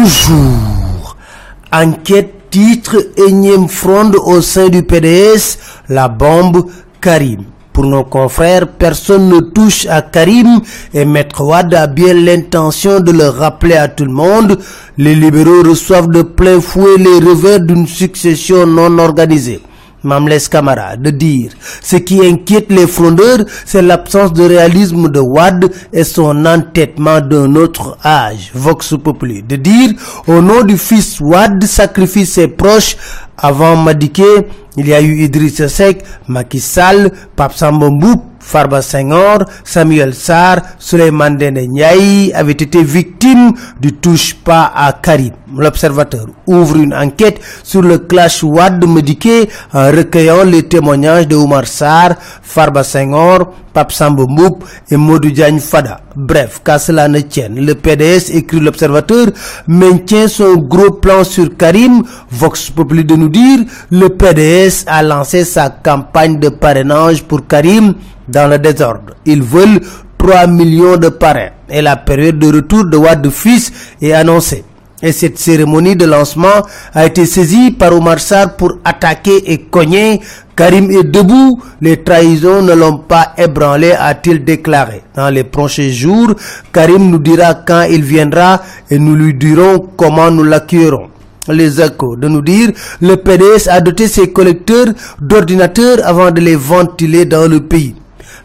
Bonjour. Enquête titre énième fronde au sein du PDS, la bombe Karim. Pour nos confrères, personne ne touche à Karim et Maître Wad a bien l'intention de le rappeler à tout le monde. Les libéraux reçoivent de plein fouet les revers d'une succession non organisée. Mamles Camara de dire ce qui inquiète les frondeurs, c'est l'absence de réalisme de Wad et son entêtement d'un autre âge. Vox Populi de dire au nom du fils Wad sacrifie ses proches avant Madiké, il y a eu Idriss Seck, Macky Sall, Pape Farba Senghor, Samuel Sarr, Suleiman Dene Ndiaye avaient été victimes du touche pas à Karim. L'observateur ouvre une enquête sur le clash Wad Mediké en recueillant les témoignages de Oumar Sarr, Farba Senghor, Pape Samba Mboup et Modou Diagne Fada. Bref, qu'à cela ne tienne, le PDS, écrit l'observateur, maintient son gros plan sur Karim. Vox Populi de nous dire, le PDS a lancé sa campagne de parrainage pour Karim dans le désordre. Ils veulent 3 millions de parrains et la période de retour de Wad fils est annoncée. Et cette cérémonie de lancement a été saisie par Omar Sarr pour attaquer et cogner. Karim est debout, les trahisons ne l'ont pas ébranlé, a-t-il déclaré. Dans les prochains jours, Karim nous dira quand il viendra et nous lui dirons comment nous l'accueillerons les échos de nous dire le PDS a doté ses collecteurs d'ordinateurs avant de les ventiler dans le pays.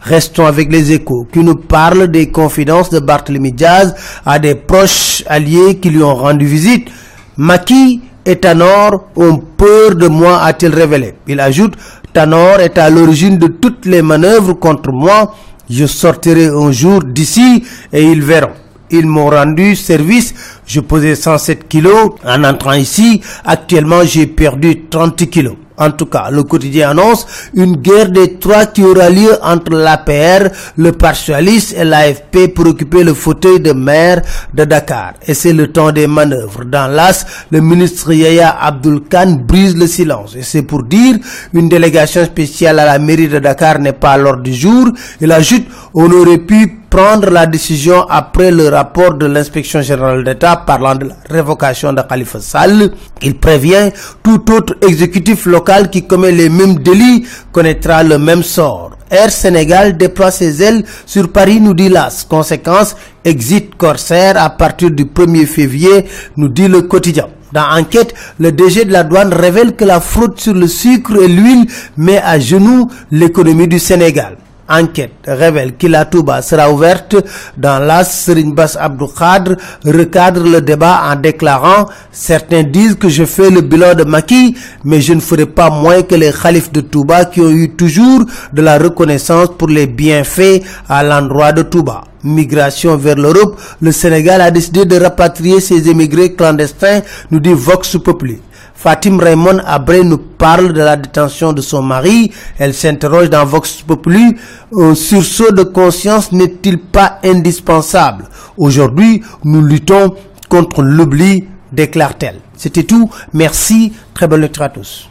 Restons avec les échos qui nous parlent des confidences de Barthélemy Diaz à des proches alliés qui lui ont rendu visite. Maki et Tanor ont peur de moi, a-t-il révélé. Il ajoute, Tanor est à l'origine de toutes les manœuvres contre moi. Je sortirai un jour d'ici et ils verront. Ils m'ont rendu service. Je pesais 107 kilos. En entrant ici, actuellement, j'ai perdu 30 kilos. En tout cas, le quotidien annonce une guerre des trois qui aura lieu entre l'APR, le partialiste et l'AFP pour occuper le fauteuil de maire de Dakar. Et c'est le temps des manœuvres. Dans l'AS, le ministre Yaya Abdul Khan brise le silence. Et c'est pour dire une délégation spéciale à la mairie de Dakar n'est pas à l'ordre du jour. Il ajoute, on aurait pu prendre la décision après le rapport de l'inspection générale d'État parlant de la révocation de Khalifa Sall. Il prévient tout autre exécutif local qui commet les mêmes délits connaîtra le même sort. Air Sénégal déploie ses ailes sur Paris, nous dit l'AS. Conséquence, exit Corsair à partir du 1er février, nous dit le quotidien. Dans enquête, le DG de la douane révèle que la fraude sur le sucre et l'huile met à genoux l'économie du Sénégal. Enquête révèle la Touba sera ouverte dans l'As Serigne Bass recadre le débat en déclarant certains disent que je fais le bilan de Maki mais je ne ferai pas moins que les khalifs de Touba qui ont eu toujours de la reconnaissance pour les bienfaits à l'endroit de Touba. Migration vers l'Europe le Sénégal a décidé de rapatrier ses émigrés clandestins nous dit Vox Populi Fatim Raymond Abré nous parle de la détention de son mari. Elle s'interroge dans Vox Populi. Un sursaut de conscience n'est-il pas indispensable? Aujourd'hui, nous luttons contre l'oubli, déclare-t-elle. C'était tout. Merci. Très bonne lecture à tous.